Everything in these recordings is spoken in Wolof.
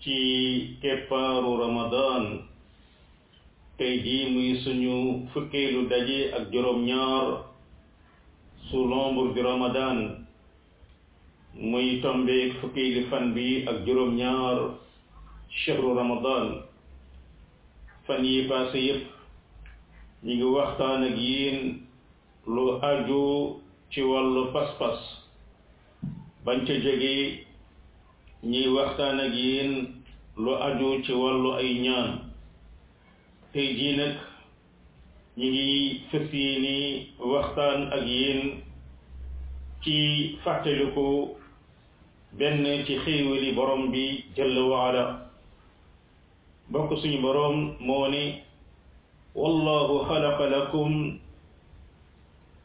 ci keppaaru ramadaan tey jii muy suñu fukkeelu daje ak juróom ñaar sous l'ombre du ramadan muy tombeeg fukkeelu fan bi ak juróom ñaar chehru ramadan fan yi passé yépp ñu ngi waxtaan ak yéen lu aju ci wàllu pas-pas bañ ca jógee ñuy waxtaan ak yéen lu aju ci wàllu ay ñaan tey jii nag ñu ngi fës yéeni waxtaan ak yéen ci fàttaliku benn ci xéewali borom bi jalla waala bokk suñu borom moo ne wallahu xalaqa lakum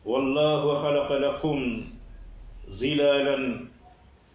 wallahu xalaqa lakum zilalan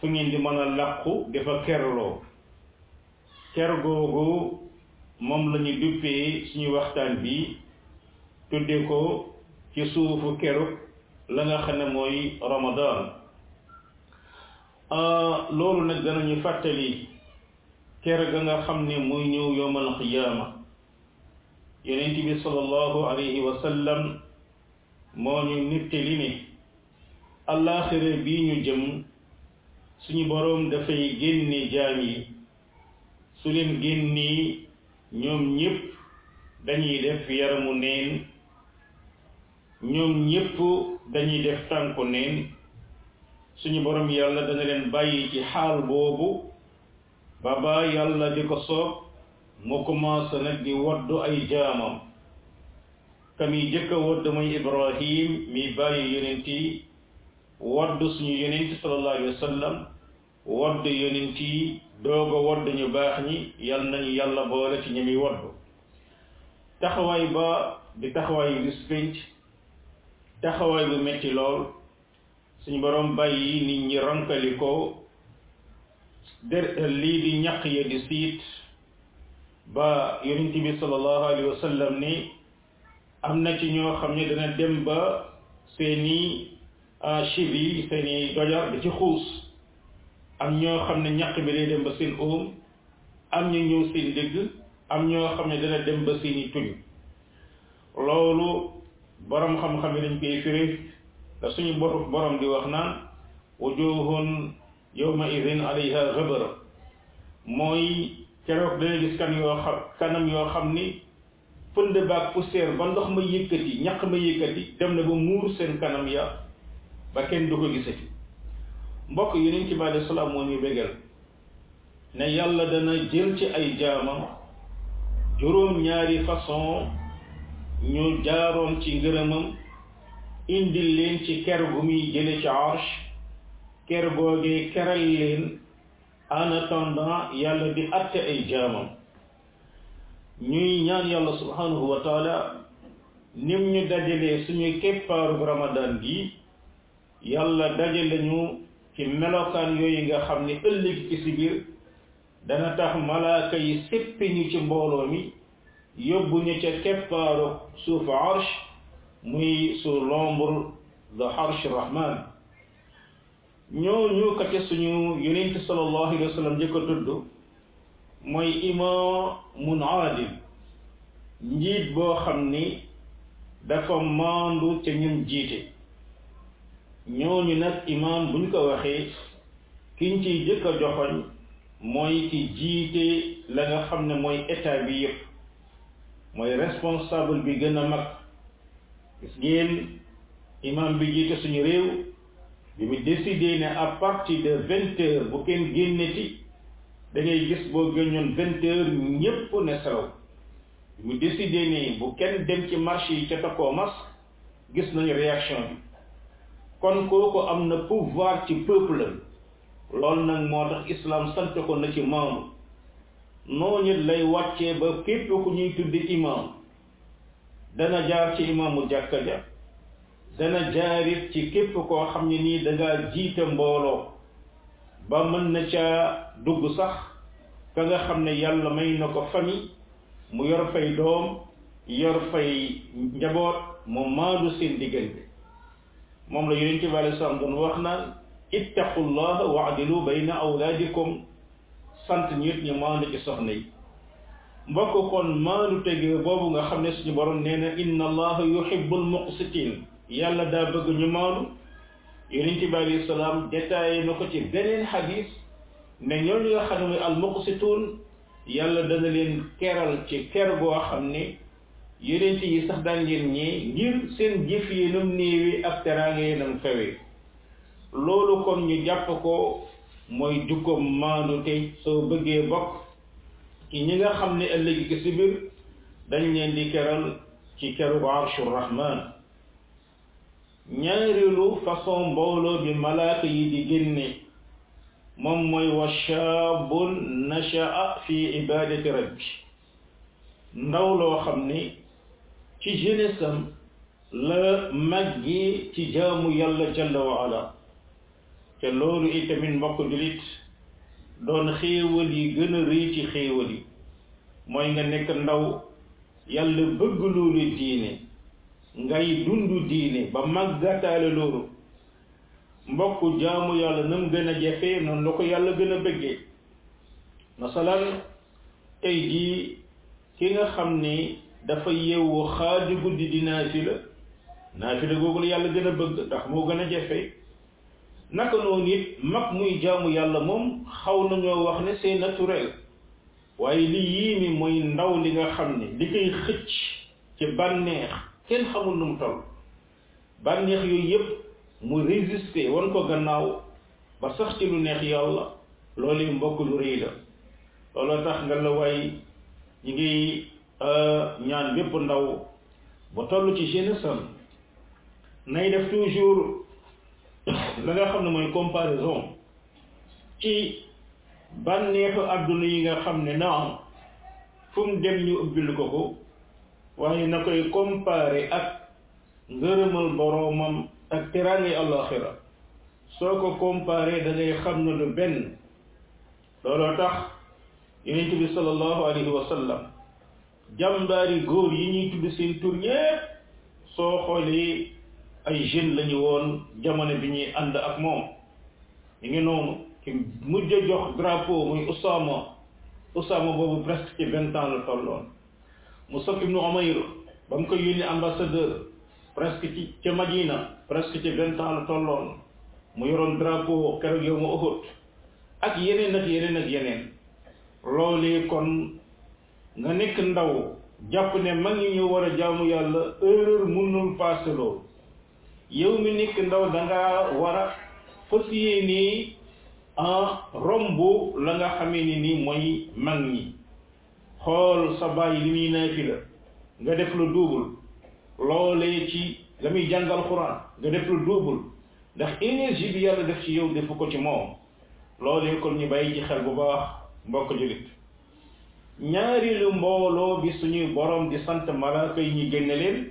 fu ngeen di mën a làqu di fa kerloo ker googu moom la ñu duppee suñu waxtaan bi tudde ko ci suufu keru la nga xam ne mooy ramadan loolu nag danañu fàttali ker ga nga xam ne muy ñëw yowmal qiyaama yonent bi sallallahu alayhi wa sallam moo ñu nettali ne allaaxira bi ñu jëm suñu boroom dafay génne jaam yi su leen génnee ñoom ñépp dañuy def yaramu neen ñoom ñépp dañuy def tànku neen suñu boroom yàlla dana leen bàyyi ci xaal boobu baba yàlla di ko soob mu commencé nag di waddu ay jaamam ka muy jëkk a wodd muy ibrahim mi bàyyi yonent yi wodd suñu yonent sallallahu alayhi wa sallam wodd yonent yi doog a wodd ñu baax ñi yal nañu yàlla boole ci ñi muy wodd taxawaay ba di taxawaay yu bis pénc taxawaay bu metti lool suñu boroom bàyyi nit ñi rankali ko der lii di ñaq ya di siit ba yonent bi sallallahu alayhi wa sallam ni am na ci ñoo xam ne dana dem ba seeni chivi yi seeni dojar di ci xuus am ñoo xam ne ñaq bi day dem ba seen óom am ñu ñëw seen dégg am ñoo xam ne dana dem ba seeni tuñ loolu borom xam-xam yi dañ koy firi da suñu borom borom di wax naan wujuhun yawma idin alayha ghabar mooy keroog dana gis kan yoo xam kanam yoo xam ni pënd baag poussière ba ndox ma yëkkati ñaq ma yëkkati dem na ba muur seen kanam ya ba kenn du ko gisati mbokk yeneen ci bàyyi salaam moo ñu bégal ne yàlla dana jël ci ay jaamam juróom ñaari façon ñu jaaroon ci ngërëmam indil leen ci ker gu muy jële ci arsh ker googee keral leen en attendant yàlla di atte ay jaamam ñuy ñaan yàlla subhanahu wa taala nim ñu dajalee suñu keppaaru ramadan gi yàlla dajale ñu ci melokaan yooyu nga xam ne ëllëg ci si biir dana tax malaaka yi sippi ñu ci mbooloo mi yóbbu ñu ca keppaaru suufu arsh muy sous l'ombre de arsh rahman ñooñu ka ca suñu yonent sallallahu alayhi wa sallam jëkk a tudd mooy imaamun aadil njiit boo xam ni dafa maandu ca ñum jiite ñooñu nag imaam buñ ko waxee kiñ ciy jëkk a joxoñ mooy ki jiite la nga xam ne mooy état bi yëpp mooy responsable bi gën a mag gis ngeen imaam bi jiite suñu réew bi mu décidé ne à partir de vingt heures bu kenn génneti da ngay gis boo génnoon vingt heures ñépp ne salaw bi mu décidé ne bu kenn dem ci marché yi ca takkoo masque gis nañu réaction bi kon kooku am na pouvoir ci peuple am loolu nag moo tax islam sant ko na ci maamu noonu lay wàccee ba képp ku ñuy tudde imam dana jaar ci imaamu jàkka ja dana jaarit ci képp koo xam ne nii dangaa jiite mbooloo ba mën na caa dugg sax ka nga xam ne yàlla may na ko famille mu yor fay doom yor fay njaboot mu maandu seen diggante moom la yonent bi alei salaam doon wax naan ittaqullaha waadilu bayna awlaadikum sant ñit ñu maandu ci soxna yi mbokk kon maandu tege boobu nga xam ne suñu borom nee na inna allaha yuhibbul muqsitin yàlla daa bëgg ñu maandu yonent bi alei salaam détaillé na ko ci beneen xadis ne ñooñu nga xam ne mooy al muqsitun yàlla dana leen keral ci ker goo xam ne yonent yi sax daan ngeen ñee ngir seen jëf yi nam néewee ak teraanga yi nam kawe loolu kon ñu jàpp ko mooy jukko maandu te soo bëggee bokk ci ñi nga xam ne ëllëg gi si biir dañ leen di keral ci keru arshu rahman ñaareelu façon mbooloo bi malaaka yi di génne moom mooy wa shaabun nasha'a fi ibadati rabbi ndaw loo xam ne ci jeunesse am la màggee ci jaamu yàlla jalla wa ala te loolu itamit mbokk julit doon xéewal yi gën a rëy ci xéewal yi mooy nga nekk ndaw yàlla bëgg loolu diine ngay dund diine ba màggataale loolu mbokk jaamu yàlla na mu gën a jafee noonu la ko yàlla gën a bëggee masalan tey jii ki nga xam ni dafa yeewu xaaju guddi di naafila naafila googu la yàlla gën a bëgg ndax moo gën a jafe naka noonu it mag muy jaamu yàlla moom xaw nañoo wax ne c'est naturel waaye li yii mi mooy ndaw li nga xam ne li koy xëcc ci bànneex kenn xamul nu mu toll bànneex yooyu yépp mu résister wan ko gannaaw ba sax ci lu neex yàlla loolu yi mbokk lu rëy la looloo tax nga la waay ñi ngi ñaan bépp ndaw ba toll ci jeunesse am nay def toujours la nga xam ne mooy comparaison ci bànneexu àdduna yi nga xam ne naam fu mu dem ñu ubbil ko ko waaye na koy comparer ak ngërëmal boroomam ak teraange àllaaxira soo ko comparé da ngay xam ne lu benn looloo tax yonent bi sallallahu alayhi wa sallam jàmbaari góor yi ñuy tudd seen tur ñépp soo xoolee ay jeunes la ñu woon jamono bi ñuy ànd ak moom ñu ngi noonu ki mujj a jox drapeau muy Usaama Usaama boobu presque ci vingt ans la tolloon Musab ibnu Umayr ba mu ko yónni ambassadeur presque ci ca Madina presque ci vingt ans la tolloon mu yoroon drapeau keroog yow ma Uhud ak yeneen ak yeneen ak yeneen loolee kon nga nekk ndaw jàpp ne mag ñi ñu war a jaamu yàlla erreur mënul passé loolu yow mi nekk ndaw da ngaa war a fas yéene en romb la nga xamee ni nii mooy mag ñi xool sa baay li muy naafila nga def lu duubul loolee ci la muy jàngal xuraan nga def lu duubul ndax énergie bi yàlla def ci yow defu ko ci moom loolee kon ñu bàyyi ci xel bu baax mbokk jullit ñaari lu mbooloo bi suñuy borom di sant malaaka yi ñu génne leen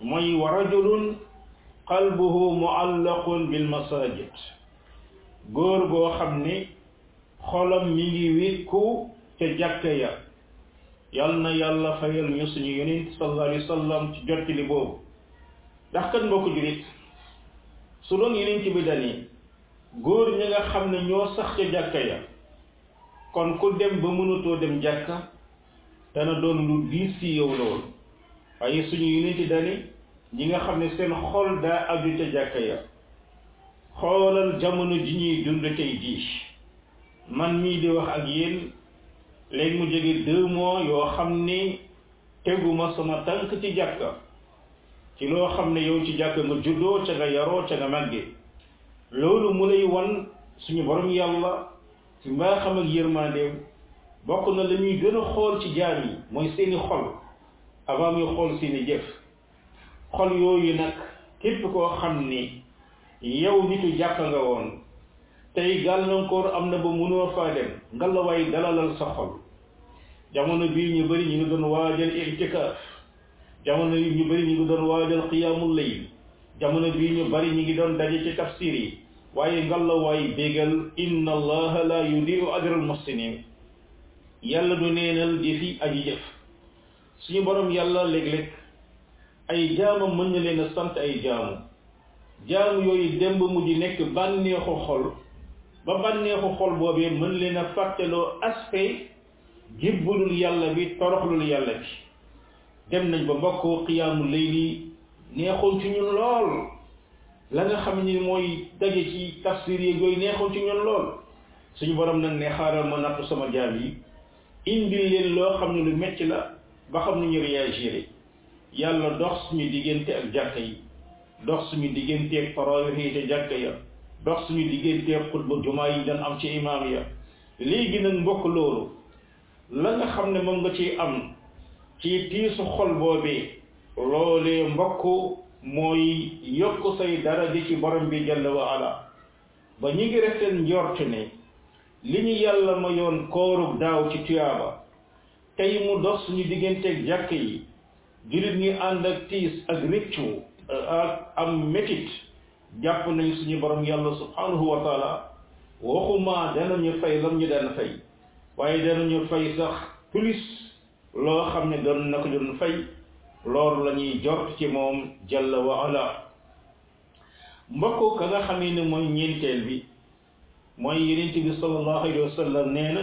mooy wa rajulun qalbuhu muallaqun bil masajid góor goo xam ne xolam mi ngi wékku ca jàkka ya yal na yàlla fayal ñu suñu yonent sallallahu alayhi wa sallam ci jottali boobu ndax kat mbokk julit su doon yonent bi dani góor ñi nga xam ne ñoo sax ca jàkka ya kon ku dem ba mënatoo dem jàkka dana doon lu diis ci yow lool waaye suñu yonent dani ñi nga xam ne seen xol daa aju ca jàkka ya xoolal jamono ji ñuy dund tey jii man mii di wax ak yéen léegi mu jóge deux mois yoo xam ni teguma sama tànk ci jàkka ci loo xam ne yow ci jàkka nga juddoo ca nga yaroo ca nga màggee loolu mu lay wan suñu borom yàlla Ci mbaaxam ak yërmaandeem bokk na la ñuy gën a xool ci jaam yi mooy seeni xol avant muy xool seeni jëf xol yooyu nag képp koo xam ni yow nitu jàkk nga woon tey gàllankoor am na ba mënoo faa dem nga la waay dalalal sa xol jamono bii ñu bari ñu ngi doon waajal itikaaf jamono yi ñu bari ñu ngi doon waajal xiyaamul layl jamono bii ñu bari ñu ngi doon daje ci tafsir yi waaye ngalla waay bégal inna allaha la yudiu ajra al muhsinin yàlla du neenal jëfi aji jëf suñu borom yàlla léeg-léeg ay jaamam mën na leen a sant ay jaamu jaamu yooyu dem ba mujj nekk bànneexu xol ba bànneexu xol boobee mën leen a fàtteloo aspect jébbalul yàlla bi toroxlul yàlla bi dem nañ ba mbokkoo xiyaamu layli neexoon ci ñun lool la nga xam ni mooy daje ci tafsir yi yooyu neexoon ci ñun lool suñu borom nag ne xaaral ma nattu sama jaam yi indi leen loo xam ne lu metti la ba xam ne ñu réagir yàlla dox suñu diggante ak jàkka yi dox suñu diggante ak parole yi te jàkka ya dox suñu diggante ak xutba jumaa yi daan am ci imaam ya léegi nag mbokk loolu la nga xam ne moom nga ciy am ci tiisu xol boobee loolee mbokk mooy yokk say dara ji ci borom bi jalla wa ala ba ñu ngi rafet njort ne li ñu yàlla mayoon koorug daaw ci tuyaaba tey mu dox suñu digganteeg jàkk yi jullit ñi ànd ak tiis ak rëccu ak am métit jàpp nañ suñu borom yàlla subhanahu wa taala waxuma danañu fay lam ñu daan fay waaye danañu fay sax plus loo xam ne doon na ko doon fay loolu la ñuy jort ci moom jalla wa ala mbokk ka nga xamee ne mooy ñeenteel bi mooy yenent bi sallallahu alayhi wa sallam nee na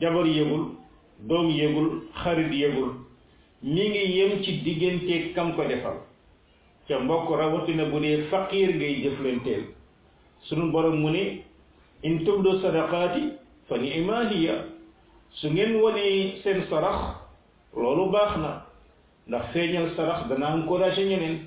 jabar yëgul doom yëgul xarit yëgul mi ngi yem ci diggante kam ko defal ca mbokk rawatina bu dee faqiir ngay jëflanteel sunu borom mu ne in tubdu sadaqaati fa ni'ma hiya su ngeen wanee seen sarax loolu baax na ndax feeñal sarax dana encouragé ñeneen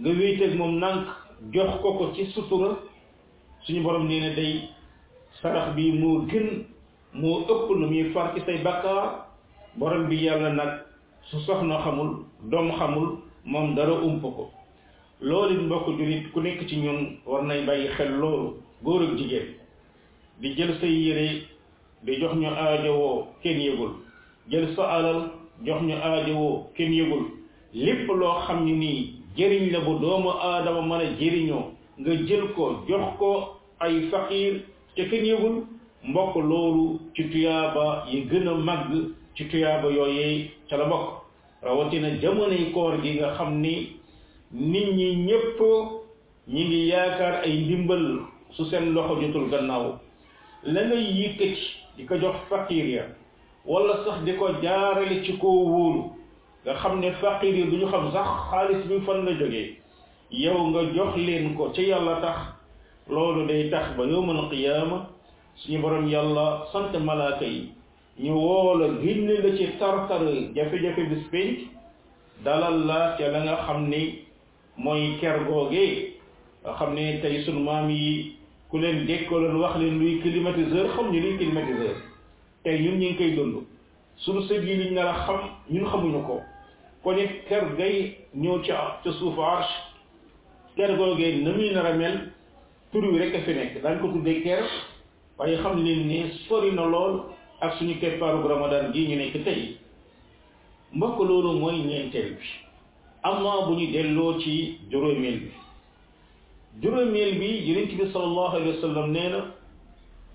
nga wéeteeg moom nànk jox ko ko ci sutura suñu borom nee na day sarax bi moo gën moo ëpp lu muy far ci say bakkaar borom bi yàlla nag su soxna xamul doom xamul moom dara ump ko loolu it mbokk julit ku nekk ci ñun war nay bàyyi xel loolu góor ak jigéen di jël say yére di jox ñu aajowoo kenn yëgul jël sa alal jox ñu aajowoo kenn yëgul lépp loo xam ne nii jëriñ la bu doomu aadama mën a jëriñoo nga jël ko jox ko ay faqiir te kenn yëgul mbokk loolu ci tuyaaba yi gën a màgg ci tuyaaba yooyee ca la bokk rawatina jamonoy koor gi nga xam ni nit ñi ñépp ñi ngi yaakaar ay ndimbal su seen loxo jotul gannaaw la ngay yëkkati di ko jox faqiir ya wala sax di ko jaarale ci koo wóolu nga xam ne faqiir yi du ñu xam sax xaalis bi fan la jógee yow nga jox leen ko ci yàlla tax loolu day tax ba yowmal qiyaama suñu borom yàlla sant malaaka yi ñu woola génne la ci tartar jafe-jafe bis pénc dalal la ca la nga xam ni mooy ker googee nga xam ne tey sunu maam yi ku leen dékkaloon wax leen luy climatiseur xam ñu luy climatiseur tey ñun ñu ngi koy dund sunu sëg yi liñ nar a xam ñun xamuñu ko kon it ker gay ñëw ca ca suufu arsh ker googee na muy nar a mel tur wi rek a fi nekk daañ ko tuddee ker waaye xam leen ne sori na lool ak suñu keppaaru ramadan gii ñu nekk tey mbokk loolu mooy ñeenteel bi amma bu ñu delloo ci juróomeel bi juróomeel bi yonent bi sallallahu alayhi wa sallam nee na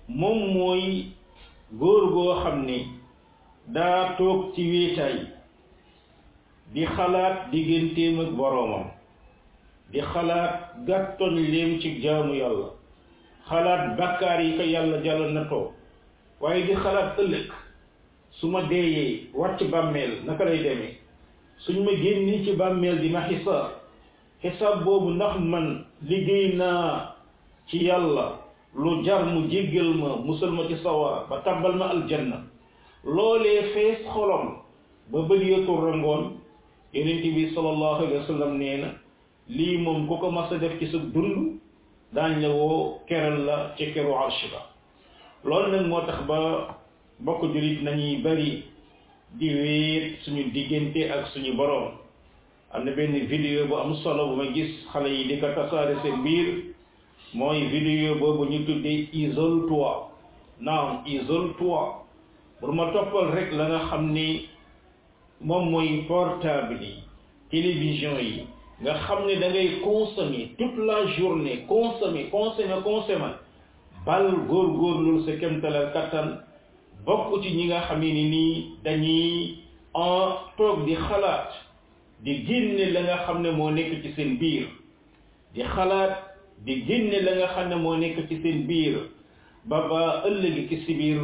moom mooy góor goo xam ne daa toog ci wéetaay di xalaat digganteem ak boroomam di xalaat gàttoñ leem ci jaamu yàlla xalaat bakkaar yi ko yàlla jàll na too waaye di xalaat ëllëg Su ma deeyee, wàcc bàmmeel, naka lay deme? Su ñu ma génnee ci bàmmeel, di ma xisaab, xisaab boobu, ndax man liggéey naa ci Yàlla lu jar mu jéggal ma, musal ma ci sawara, ba tàbbal ma aljanna? Loolee fees xolam, ba bët ya tuur rangooñ. Yonent bi sallallaahu alayhi wa sallam nee na, lii moom ku ko mas a def ci sa dund, daañu la woo, keral la ca keru Arsh ba. Loolu nag moo tax ba. mbokk jurit nañuy bari di wéet suñu diggante ak suñu boroom am na benn vidéo bu am solo bu ma gis xale yi di ko tasaare seen biir mooy vidéo boobu ñu tuddee isole-toi naam isole-toi pour ma toppal rek la nga xam ni moom mooy portable yi télévision yi nga xam ne da ngay consommer toute la journée consommer consommer consommer bal góorgóorlu sa kemtalal kattan bokk ci ñi nga xam ne nii dañuy en toog di xalaat di génne la nga xam ne moo nekk ci seen biir di xalaat di génne la nga xam ne moo nekk ci seen biir ba ba ëllëg ci si biir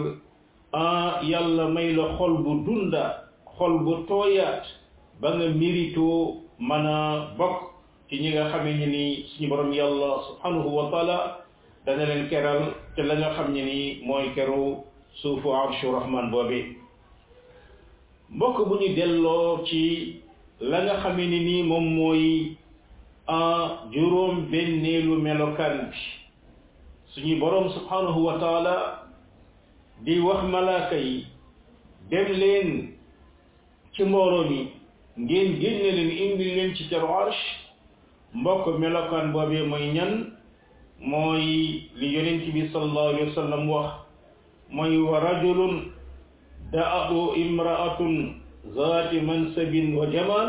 ah yàlla may la xol bu dunda xol bu tooyaat ba nga mérito mën a bokk ci ñi nga xamee ne ni suñu borom yàlla subhanahu wa taala dana leen keral te la nga xam ne ni mooy keru suufu arshu rahman boobi mbokk bu ñu delloo ci la nga xamee ne ni moom mooy juróom benneelu melokaan bi suñu borom subhanahu wa taala di wax malaaka yi dem leen ci mbooloo mi ngeen génne leen indi leen ci teru arsh mbokk melokaan boobee mooy ñan mooy li yonent bi sallallahu alayhi wa sallam wax mooy wa rajulun da'ahu imra'atun zaati mansabin wa jamal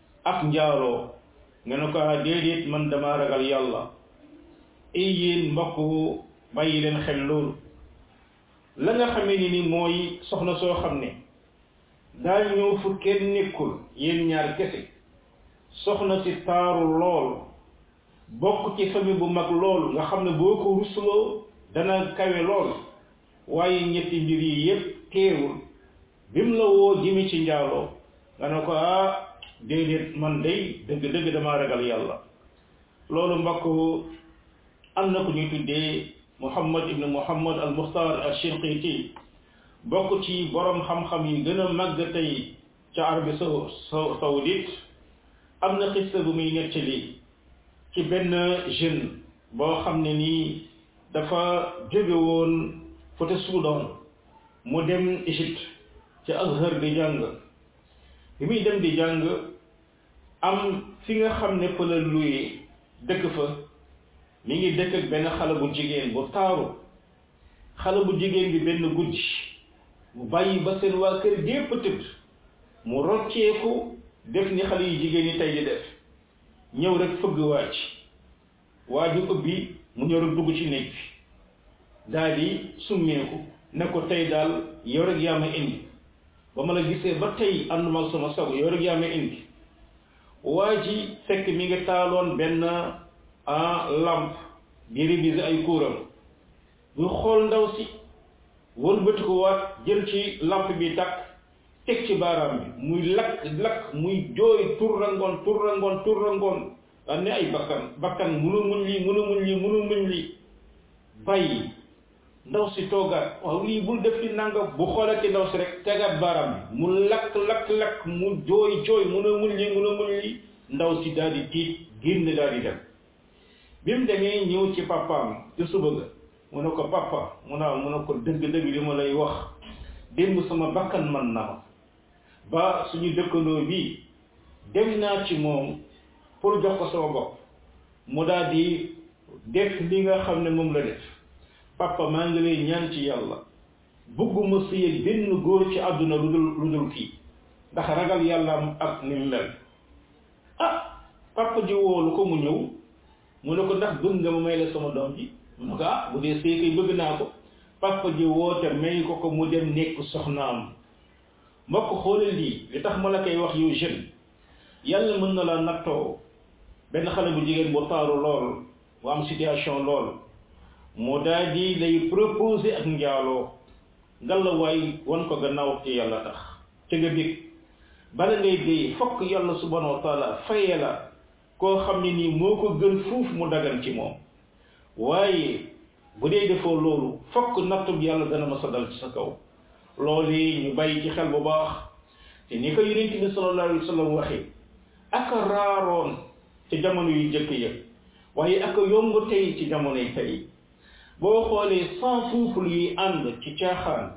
ak njaaloo nga ne ko ah déedéet man damaa ragal yàlla ay yéen mbokk bàyyi leen xel loolu la nga xamee ni ni mooy soxna soo xam ne daa ñëw fu kenn nekkul yéen ñaar kese soxna si taaru lool bokk ci famille bu mag lool nga xam ne boo ko rusuloo dana kawe lool waaye ñetti mbir yi yépp teewul bi mu la woo jëmi ci njaaloo nga ne ko ah déedéet man day dëgg-dëgg damaa ragal yàlla loolu mbokk am na ku ñuy tuddee Muhammad ibn Muhammad al Muxtaar al Shinqiti bokk ci borom xam-xam yi gën a màgg tey ca Arabie Saoudite am na xista bu muy nettali ci benn jeune boo xam ne nii dafa jóge woon côté Soudan mu dem Égypte ci Azhar di jàng bi muy dem di jàng am fi nga xam ne fa la luye dëkk fa mi ngi dëkk ak benn xale bu jigéen bu taaru xale bu jigéen bi benn guddi mu bàyyi ba seen waa kër gépp tëdd mu rocceeku def ni xale yu jigéen yi tey di def ñëw rek fëgg wàcc Waa ji ubbi, mu ñëw rekk dugg ci néeg bi, daldi summeeku, ne ko, Tey daal yow rekk yaa ma indi, ba ma la gisee ba tey ànduma ak sama sago, yow rekk yaa ma indi. Waa ji fekk mi ngi taaloon benn làmp di réviser ay kuuram, muy xool ndaw si, wëlbatikuwaat jël ci làmp bi tàkk, teg ci baaraam bi, muy lakk di lakk, muy jooy tur rangoon tur rangoon tur rangoon, daan ne ay bakkan bakkan mënu muñ lii mënu muñ lii mënu muñ lii bàyyi ndaw si toogaat waaw lii bul def li nanga bu xoolati ndaw si rek tegaat baaraam bi mu lakk lakk lakk mu jooy jooy mënu muñ lii mënu muñ lii ndaw si daal di tiit génn daal di dem bi mu demee ñëw ci papaam ci suba ga mu ne ko papa mu naa mu ne ko dëgg-dëgg li ma lay wax démb sama bakkan man na ma ba suñu dëkkandoo bii dem naa ci moom pour jox ko sama bopp mu daal di def li nga xam ne moom la def papa maa ngi lay ñaan ci yàlla bëgguma sëy benn góor ci àdduna lu dul lu dul kii ndax ragal yàllaam ak ni mu mel ah papa ji woolu ko mu ñëw mu ne ko ndax bëgg nga ma may la sama doom ji mu ne ko ah bu dee sëy kay bëgg naa ko papa ji woote may ko ko mu dem nekk soxnaam mbokk xoolal lii li tax ma la koy wax yow jeune yàlla mën na la nattoo benn xale bu jigéen bu taaru lool bu am situation lool mu daal di lay proposer ak njaaloo ngalla waay wan ko gannaaw te yàlla tax te nga dégg bala ngay dee fokk yàlla subhanahu wa taala fayee la koo xam ne nii moo ko gën fuuf mu dagan ci moom waaye bu dee defoo loolu fokk nattub yàlla dana ma sa dal ci sa kaw loolu yi ñu bàyyi ci xel bu baax te ni ko yonent bi sallallahu alayhi wa sallam waxee ak a raaroon ci jamono yu jëkk ya waaye ak a yomb tey ci jamono yi tey boo xoolee cent fuuful yi ànd ci caaxaan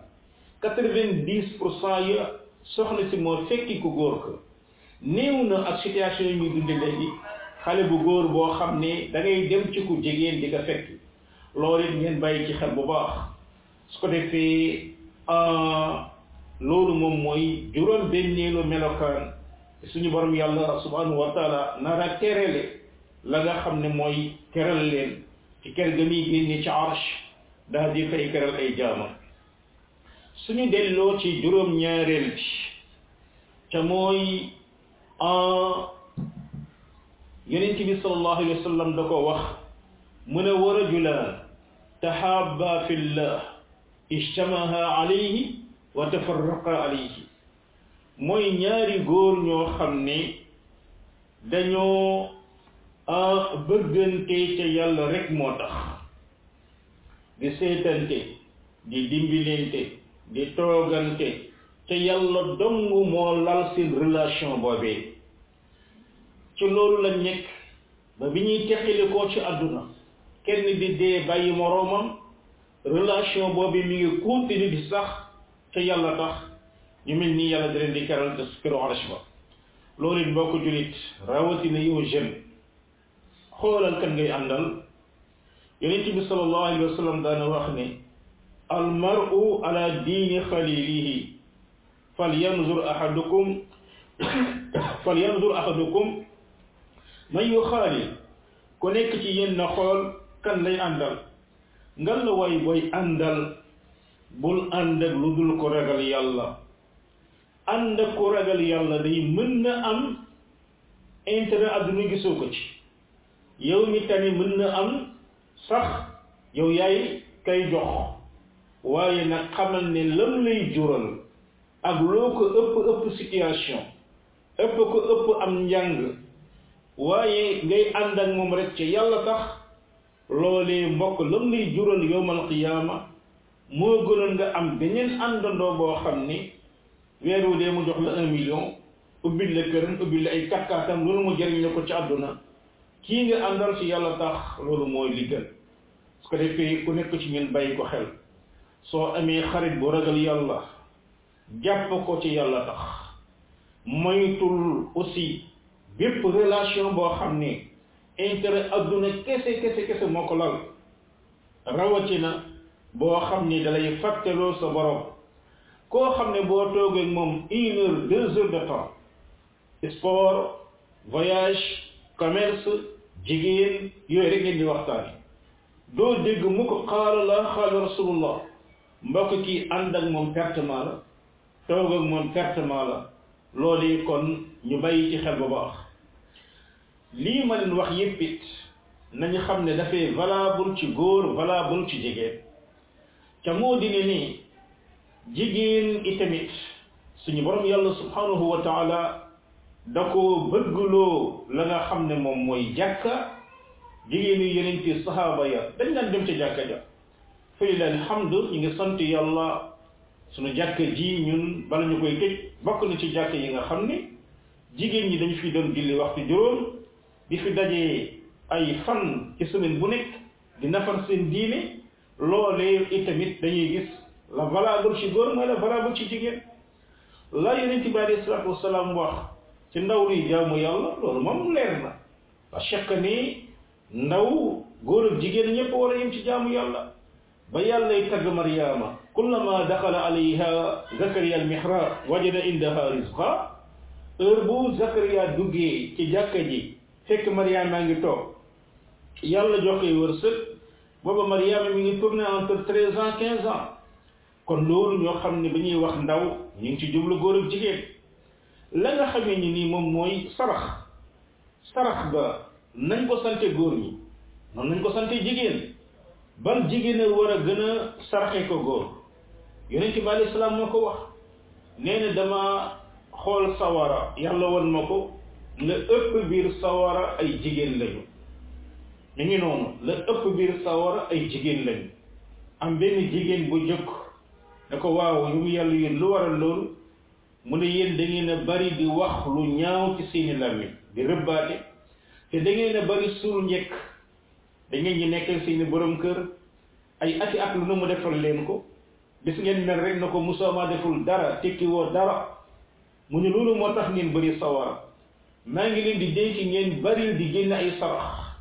quatre-vingt-dix pour cent ya soxna si moo fekki ku góor ko Néew na ak situation yi muy dunde léegi xale bu góor boo xam ne dangay dem ci ku jigéen di ko fekki. Loolu it ngeen bàyyi ci xel bu baax. Su ko defee loolu moom mooy juróom benneelu melokaan suñu borom yàlla subhanahu wa taala nara terele la nga xam ne mooy keral leen ci ker ga muy génne ci arsh daal di fay keral ay jaamam suñu delloo ci juróom ñaareel bi te mooy yonent bi sallallahu alayhi wa sallam da ko wax mu ne wa rajulaan taxaaba fi llah ijtamaha alayhi wa tafarraqa alayhi mooy ñaari góor ñoo xam ne dañoo bëggante ca yàlla rek moo tax di seetante di dimbilente di toogante te yàlla dong moo lal seen relation boobee ci loolu lañ nekk ba bi ñuy teqali koo ci àdduna kenn di dee bàyyi moroomam relation boobu mi ngi continuer di sax te yàlla tax ñu mel nii yàlla di leen di keral te keroog arsh ba loolu it mbokk jullit rawatina yow jeune xoolal kan ngay àndal yonent bi sallallahu alayhi wa sallam daana wax ne almaru ala diini xalilihi falyanzur ahadukum falyanzur ahadukum man yuxaalil ku nekk ci yéen na xool kan lay àndal ngan la waay booy àndal bul ànd ak lu dul ko ragal yàlla ànd ak ku ragal yàlla day mën na am intérêt àdduna gisoo ko ci yow mi tane mën na am sax yow yaay kay jox waaye nag xamal ne lam lay jural ak loo ko ëpp ëpp situation ëpp ko ëpp am njàng waaye ngay ànd ak moom rek ca yàlla tax loolee mbokk lam lay jural yowmal qiyaama Moo gënoon nga am beneen àndandoo boo xam ne weer wu dee mu jox la un million ubbil la këram ubbil la ay katkaatam loolu mu jëriñ la ko ci àdduna kii nga àndal ci yàlla tax loolu mooy li gën su ko defee ku nekk ci ñun bàyyi ko xel soo amee xarit bu ragal yàlla jàpp ko ci yàlla tax moytul aussi bépp relation boo xam ne intérêt adduna kese kese kese moo ko lal rawatina boo xam ni dalay fàtteloo sa borom koo xam ne boo toogee moom une heure deux heures de temps sport voyage commerce jigéen yooyu rek ngeen di waxtaane doo dégg mu ko xaala la xaala rasulullah mbokk kii ànd ak moom pertement la toog ak moom pertement la loolu kon ñu bàyyi ci xel bu baax Lii ma leen wax yépp it nañu xam ne dafay valable ci góor valable ci jigéen ca moo di ne ni jigéen itamit suñu borom yàlla subhanahu wa taala da ko bëggloo la nga xam ne moom mooy jàkka jigéen yu yeneen ci sahaaba ya dañ daan dem ca jàkka ja fay leen alhamdu ñu ngi sant yàlla suñu jàkka ji ñun bala ñu koy tëj bokk na ci jàkka yi nga xam ne jigéen ñi dañu fi doon julli waxtu juróom di fi dajee ay fan ci semaine bu nekk di nafar seen diine loolee itamit dañuy gis la valable ci góor mooy la valable ci jigéen la yonent bi alayhi salaatu wasalaam wax ci ndaw luy jaamu yàlla loolu moom leer na parce que ni ndaw góor ak jigéen ñëpp war a yem ci jaamu yàlla ba yàllay tagg maryaama kullama daxala alayha zakariya almihrab wajada indaha rizqa heure bu zakariya duggee ci jàkka ji fekk maryaama ngi toog yàlla joxe wërsëg booba maryaama mi ngi tourné entre treize ans quinze ans kon loolu ñoo xam ne ba ñuy wax ndaw ñu ngi ci jublu góor ak jigéen la nga xamee ni nii moom mooy sarax sarax ba nañ ko sante góor ñi noonu nañ ko sante jigéen ban jigéen a war a gën a saraxe ko góor yonent bi alayhi salaam moo ko wax nee na dama xool sawara yàlla won ma ko la ëpp biir sawara ay jigéen lañu mi ngi noonu la ëpp biir sawara ay jigéen lañu am benn jigéen bu jëkk da ko waaw yu mu yàlla yéen lu waral loolu mu ne yéen da ngeen a bari di wax lu ñaaw ci seeni làmmiñ di rëbbaate te da ngeen a bari suul njëkk da ngeen ñi nekkal seeni borom kër ay ati at lu ne mu defal leen ko gis ngeen mel rek na ko musaama deful dara tekki woo dara mu ne loolu moo tax ngeen bari sawara maa ngi leen di dénk ngeen bari di génn ay sarax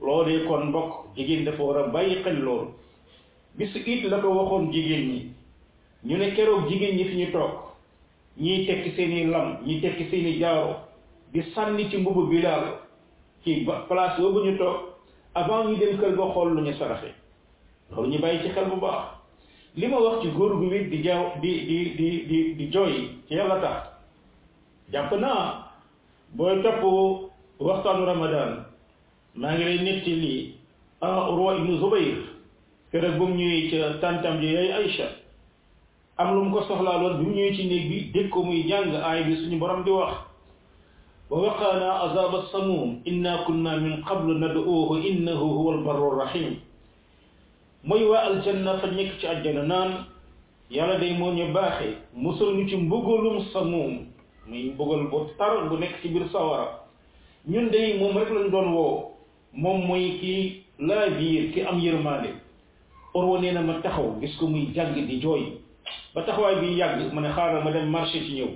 loolee kon mbokk jigéen dafa war a bàyyi xel loolu bisu it la ko waxoon jigéen ñi ñu ne keroog jigéen ñi fi ñu toog ñiy tekki seeni lam ñi tekki seeni jaaro di sànni ci mbubu bilaal ci ba place boobu ñu toog avant ñu dem kër ga xool lu ñu saraxe loolu ñu bàyyi ci xel bu baax li ma wax ci góor gu wéet di jaaw di di di di di jooy ci yàlla tax jàpp naa booy topp waxtaanu ramadaan maa ngi lay netti lii ah Urwa ibnu Zubayr keroog bu mu ñëwee ca tàntam ji yaay Aïcha am lu mu ko soxlaaloon bi mu ñëwee ci néeg bi dégg ko muy jàng aay bi suñu borom di wax wa waqaana azaba samum inna kunna min qablu nad'uuhu innahu huwa albarru rahim mooy waa aljanna fa nekk ci àjjana naan yàlla day moo ñu baaxe musal ñu ci mbugalum samuum muy mbugal bu tar bu nekk ci biir sawara ñun day moom rek lañ doon woo moom mooy ki laa biir ki am yërmaande orwa nee na ma taxaw gis ko muy jàng di jooy ba taxawaay bi yàgg ma ne xaaral ma dem marché ci ñëw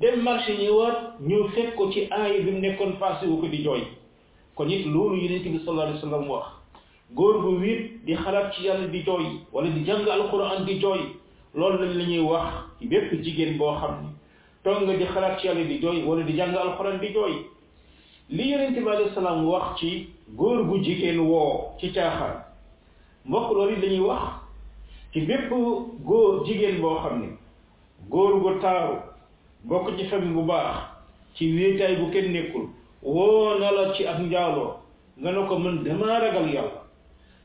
dem marché ñëwaat ñëw fekk ko ci aay bi mu nekkoon passé wu ko di jooy kon it loolu yonent bi sallallahu alayhi wa sallam wax góor gu wéet di xalaat ci yàlla di jooy wala di jàng alquran di jooy loolu lañ la ñuy wax bépp jigéen boo xam ne toog nga di xalaat ci yàlla di jooy wala di jàng alquran di jooy li yonent bi alayhi salaam wax ci góor gu jigéen woo ci caaxaan mbokk loolu it la ñuy wax ci bépp góor jigéen boo xam ne góor gu taaru bokk ci famille bu baax ci wéetaay bu kenn nekkul woo na la ci ak njaaloo nga ne ko man damaa ragal yàlla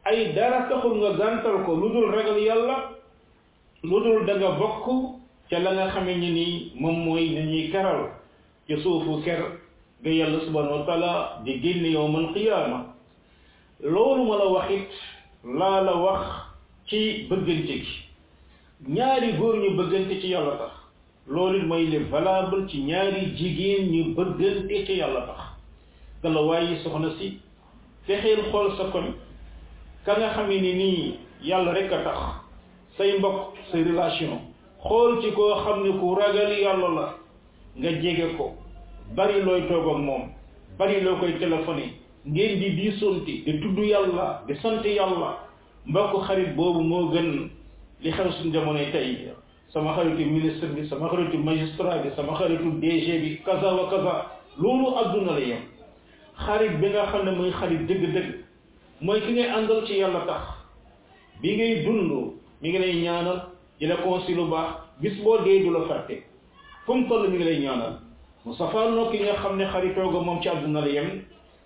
ay dara taxul nga gàntal ko lu dul ragal yàlla lu dul da nga bokk ca la nga xamee ni nii moom mooy na ñuy keral ci suufu ker ga yàlla subhanahu wa taala di génn yowmal qiyaama loolu ma la wax it laa la wax ci bëggante gi ñaari góor ñu bëggante ci yàlla tax loolu it mooy le valable ci ñaari jigéen ñu bëggante ci yàlla tax gala waaye soxna si fexeel xool sa koñ ka nga xam ne nii yàlla rek a tax say mbokk say relation xool ci koo xam ne ku ragal yàlla la nga jege ko bari looy toog ak moom bari loo koy téléphoné ngeen di diisoonte di tudd yàlla di sant yàlla mbokk xarit boobu moo gën li xew suñu jamonoy tey sama xaritu ministre bi sama xaritu magistrat bi sama xaritu DG bi kaza wa kaza loolu adduna la yem xarit bi nga xam ne mooy xarit dëgg-dëgg mooy ki ngay àndal ci yàlla tax bi ngay dund mi ngi lay ñaanal di la conseil lu baax bis boo dee du la fàtte fu mu toll mi ngi lay ñaanal mu safaanoo ki nga xam ne xaritoo ga moom ci àdduna la yem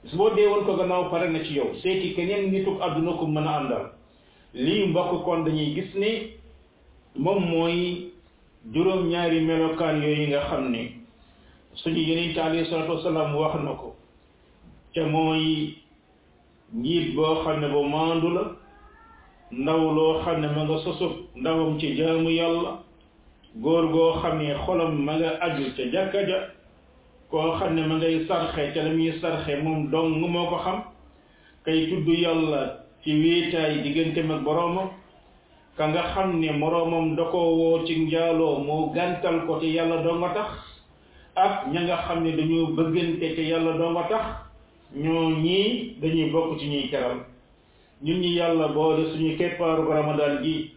bis boo dee woon ko gannaaw pare na ci yow seeti keneen nituk àdduna ko mën a àndal lii mbokk kon dañuy gis ne moom mooy juróom-ñaari melokaan yooyu nga xam ne suñu yeneen alayhi salaatu wasalaam wax na ko te mooy Njiit boo xam ne bu maandu la, ndaw loo xam ne ma nga sosub ndawam ci jaamu Yàlla, góor goo xam ne xolam ma nga aju ca jàkka ja, koo xam ne ma ngay sarxe ca la muy sarxe moom dong moo ko xam, kay tudd Yàlla ci wéetaay digganteem ak Boroomam, ka nga xam ne moroomam da koo woo ci njaaloo mu gàntal ko te Yàlla dong a tax, ak ña nga xam ne dañoo bëggante te Yàlla dong a tax. ñoo ñii dañuy bokk ci ñuy teral ñun ñi yàlla boole suñu keppaaru ramadan gi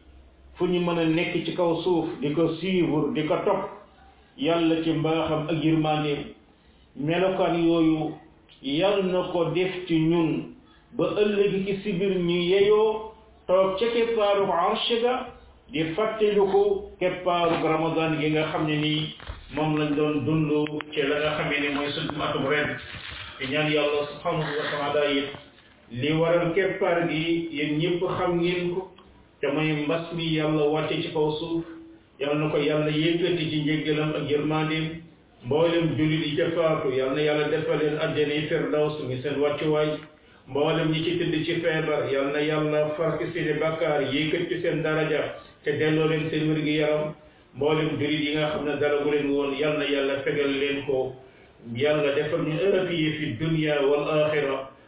fu ñu mën a nekk ci kaw suuf di ko suivre di ko topp yàlla ci mbaaxam ak yërmandeem melokaan yooyu yàlla na ko def ci ñun ba ëllëg ci sibir ñu yeyoo toog ca keppaaru arsh ga di fàttaliku keppaaru ramadan gi nga xam ne nii moom lañ doon dund ci la nga xamee ne mooy suñu atum ren te ñaan yàlla subhanahu wa taala it li waral keppaar gi yéen ñëpp xam ngeen ko te mooy mbas mi yàlla wàcce ci kaw suuf yàlla na ko yàlla yëkkati ci njéggalam ak yërmandeem mboolem jullit yi ca faatu yal na yàlla defal leen àjjanay firdaws mi seen wàccuwaay mboolem ñi ci tëdd ci feebar yal na yàlla far ci seeni bàkkaar yéekat ci seen daraja te delloo leen seen wér gi yaram mboolem jullit yi nga xam ne dara gu leen woon yal na yàlla fegal leen ko yàlla defal ñu aafiya fi dunya wal axira